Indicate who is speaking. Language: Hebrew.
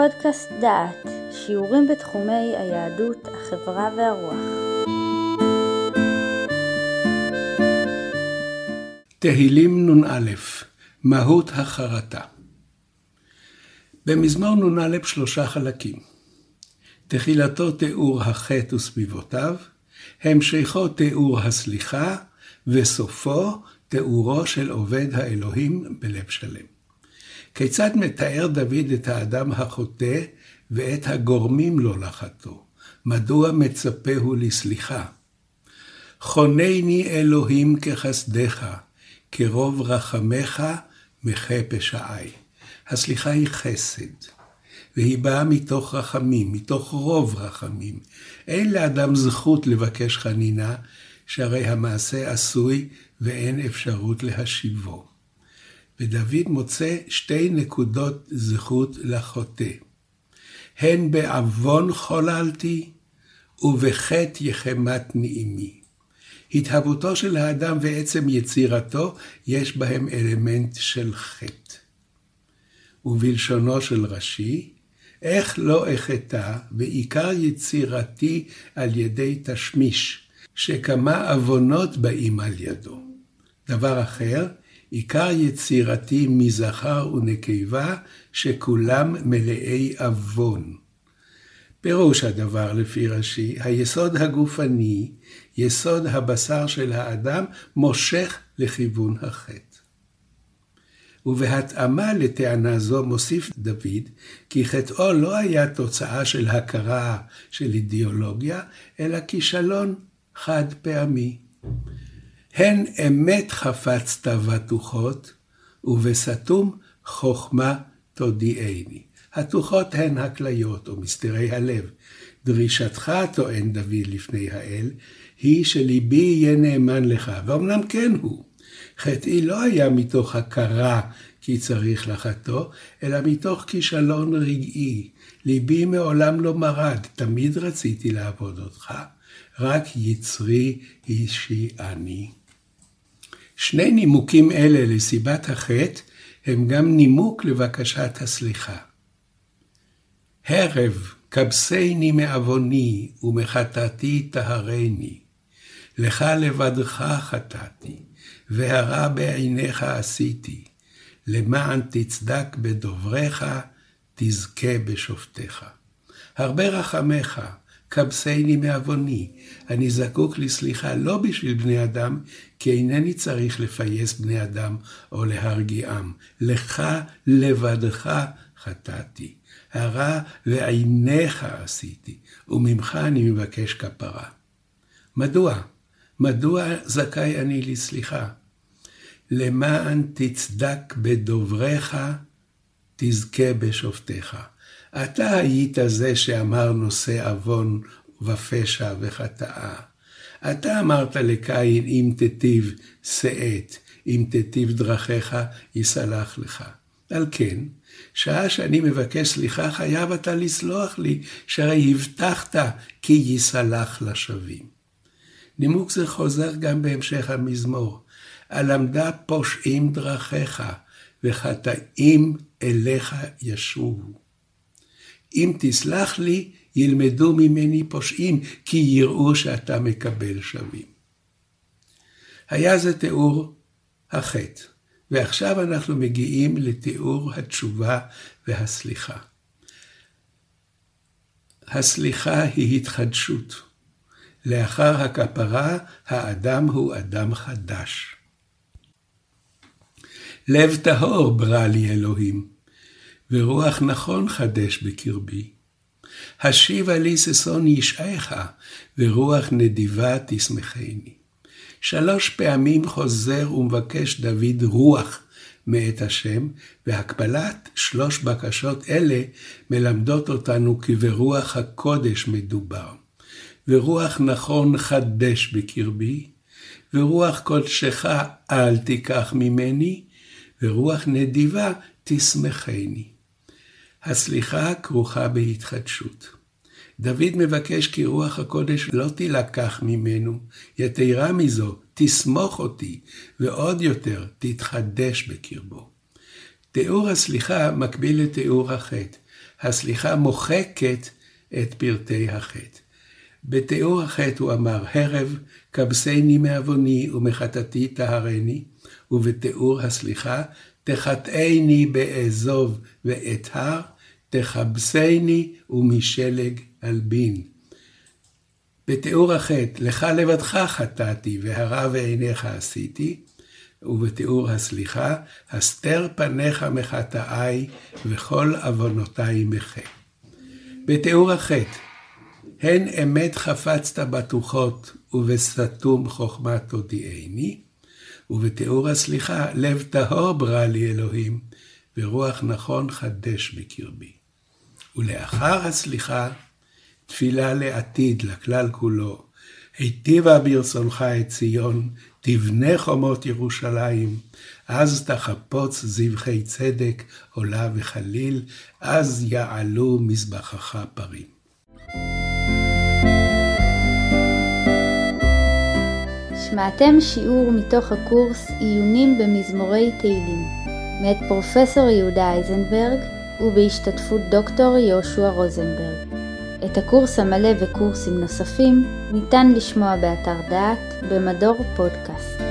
Speaker 1: פודקאסט דעת, שיעורים בתחומי היהדות, החברה והרוח.
Speaker 2: תהילים נ"א מהות החרטה במזמור נ"א שלושה חלקים. תחילתו תיאור החטא וסביבותיו, המשכו תיאור הסליחה, וסופו תיאורו של עובד האלוהים בלב שלם. כיצד מתאר דוד את האדם החוטא ואת הגורמים לו לחטוא? מדוע מצפהו לסליחה? חונני אלוהים כחסדך, כרוב רחמך מחה פשעי. הסליחה היא חסד, והיא באה מתוך רחמים, מתוך רוב רחמים. אין לאדם זכות לבקש חנינה, שהרי המעשה עשוי ואין אפשרות להשיבו. ודוד מוצא שתי נקודות זכות לחוטא. הן בעוון חוללתי, ובחטא יחמת נעימי. התהוותו של האדם ועצם יצירתו, יש בהם אלמנט של חטא. ובלשונו של רש"י, איך לא אחטא ועיקר יצירתי על ידי תשמיש, שכמה עוונות באים על ידו. דבר אחר, עיקר יצירתי מזכר ונקבה, שכולם מלאי עוון. פירוש הדבר לפי רש"י, היסוד הגופני, יסוד הבשר של האדם, מושך לכיוון החטא. ובהתאמה לטענה זו מוסיף דוד, כי חטאו לא היה תוצאה של הכרה של אידיאולוגיה, אלא כישלון חד פעמי. הן אמת חפצת בטוחות, ובסתום חוכמה תודיעני. התוחות הן הכליות או מסתרי הלב. דרישתך, טוען דוד לפני האל, היא שליבי יהיה נאמן לך, ואומנם כן הוא. חטאי לא היה מתוך הכרה כי צריך לחטוא, אלא מתוך כישלון רגעי. ליבי מעולם לא מרד, תמיד רציתי לעבוד אותך, רק יצרי אישי אני. שני נימוקים אלה לסיבת החטא הם גם נימוק לבקשת הסליחה. הרב כבסני מעווני ומחטאתי טהרני. לך לבדך חטאתי, והרע בעיניך עשיתי. למען תצדק בדובריך, תזכה בשופטיך. הרבה רחמך, כבסני מעווני. אני זקוק לסליחה לא בשביל בני אדם, כי אינני צריך לפייס בני אדם או להרגיעם. לך לבדך חטאתי. הרע ועיניך עשיתי, וממך אני מבקש כפרה. מדוע? מדוע זכאי אני לסליחה? למען תצדק בדובריך, תזכה בשופטיך. אתה היית זה שאמר נושא עוון ופשע וחטאה. אתה אמרת לקין, אם תיטיב שאת, אם תיטיב דרכיך, יסלח לך. על כן, שעה שאני מבקש סליחה, חייב אתה לסלוח לי, שהרי הבטחת כי יסלח לשבים. נימוק זה חוזר גם בהמשך המזמור. הלמדה פושעים דרכיך, וחטאים אליך ישובו. אם תסלח לי, ילמדו ממני פושעים, כי יראו שאתה מקבל שווים. היה זה תיאור החטא, ועכשיו אנחנו מגיעים לתיאור התשובה והסליחה. הסליחה היא התחדשות. לאחר הכפרה, האדם הוא אדם חדש. לב טהור ברא לי אלוהים, ורוח נכון חדש בקרבי. השיבה לי ששון ישעך, ורוח נדיבה תשמחני. שלוש פעמים חוזר ומבקש דוד רוח מאת השם, והקבלת שלוש בקשות אלה מלמדות אותנו כי ברוח הקודש מדובר. ורוח נכון חדש בקרבי, ורוח קודשך אל תיקח ממני, ורוח נדיבה תשמחני. הסליחה כרוכה בהתחדשות. דוד מבקש כי רוח הקודש לא תילקח ממנו, יתרה מזו, תסמוך אותי, ועוד יותר, תתחדש בקרבו. תיאור הסליחה מקביל לתיאור החטא. הסליחה מוחקת את פרטי החטא. בתיאור החטא הוא אמר, הרב כבסני מעווני ומחטאתי טהרני, ובתיאור הסליחה, תחטאני באזוב ואתהר, תכבסני ומשלג אלבין. בתיאור החטא, לך לבדך חטאתי והרע בעיניך עשיתי, ובתיאור הסליחה, הסתר פניך מחטאי וכל עוונותיי מחה. בתיאור החטא, הן אמת חפצת בטוחות ובסתום חוכמה תודיעני, ובתיאור הסליחה, לב טהור ברא לי אלוהים, ורוח נכון חדש בקרבי. ולאחר הסליחה, תפילה לעתיד, לכלל כולו. היטיבה ברצונך את ציון, תבנה חומות ירושלים, אז תחפוץ זבחי צדק, עולה וחליל, אז יעלו מזבחך פרים.
Speaker 1: שמעתם שיעור מתוך הקורס עיונים במזמורי תהילים, מאת פרופסור יהודה אייזנברג ובהשתתפות דוקטור יהושע רוזנברג. את הקורס המלא וקורסים נוספים ניתן לשמוע באתר דעת במדור פודקאסט.